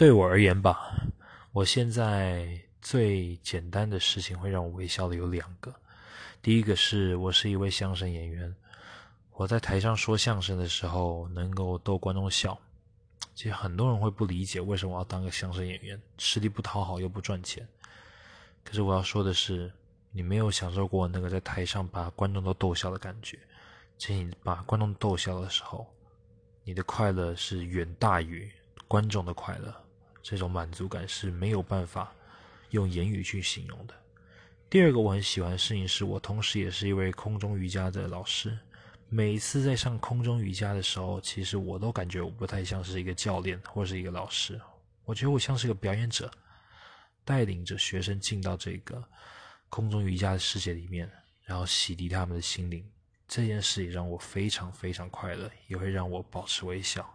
对我而言吧，我现在最简单的事情会让我微笑的有两个。第一个是我是一位相声演员，我在台上说相声的时候能够逗观众笑。其实很多人会不理解为什么我要当个相声演员，吃力不讨好又不赚钱。可是我要说的是，你没有享受过那个在台上把观众都逗笑的感觉。请你把观众逗笑的时候，你的快乐是远大于观众的快乐。这种满足感是没有办法用言语去形容的。第二个我很喜欢的事情是我同时也是一位空中瑜伽的老师。每次在上空中瑜伽的时候，其实我都感觉我不太像是一个教练或是一个老师，我觉得我像是个表演者，带领着学生进到这个空中瑜伽的世界里面，然后洗涤他们的心灵。这件事也让我非常非常快乐，也会让我保持微笑。